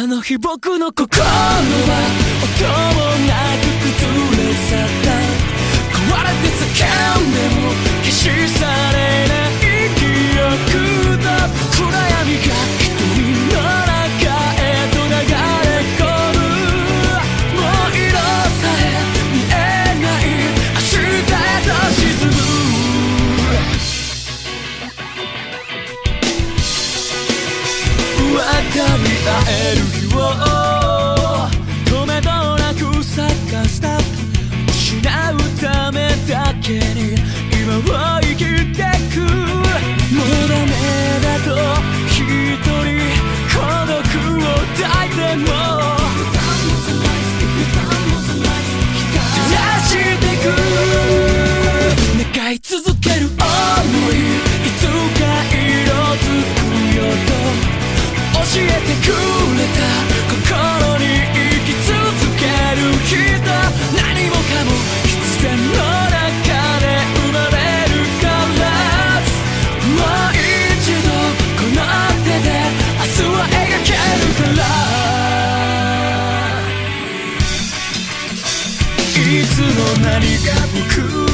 あの日僕の心は音もなく分かり合える日を。止めどなく探した。失うためだけに。の間にか僕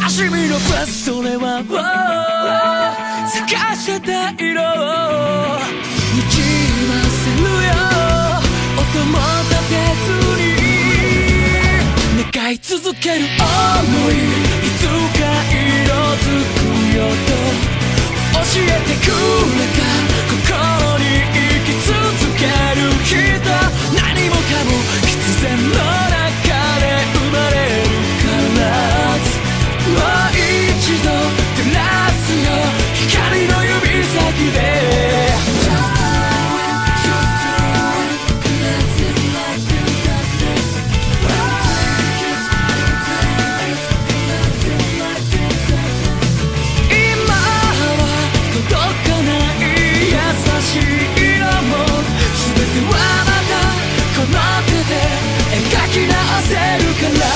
なしみのバスそれは探してた色を。き直せるから。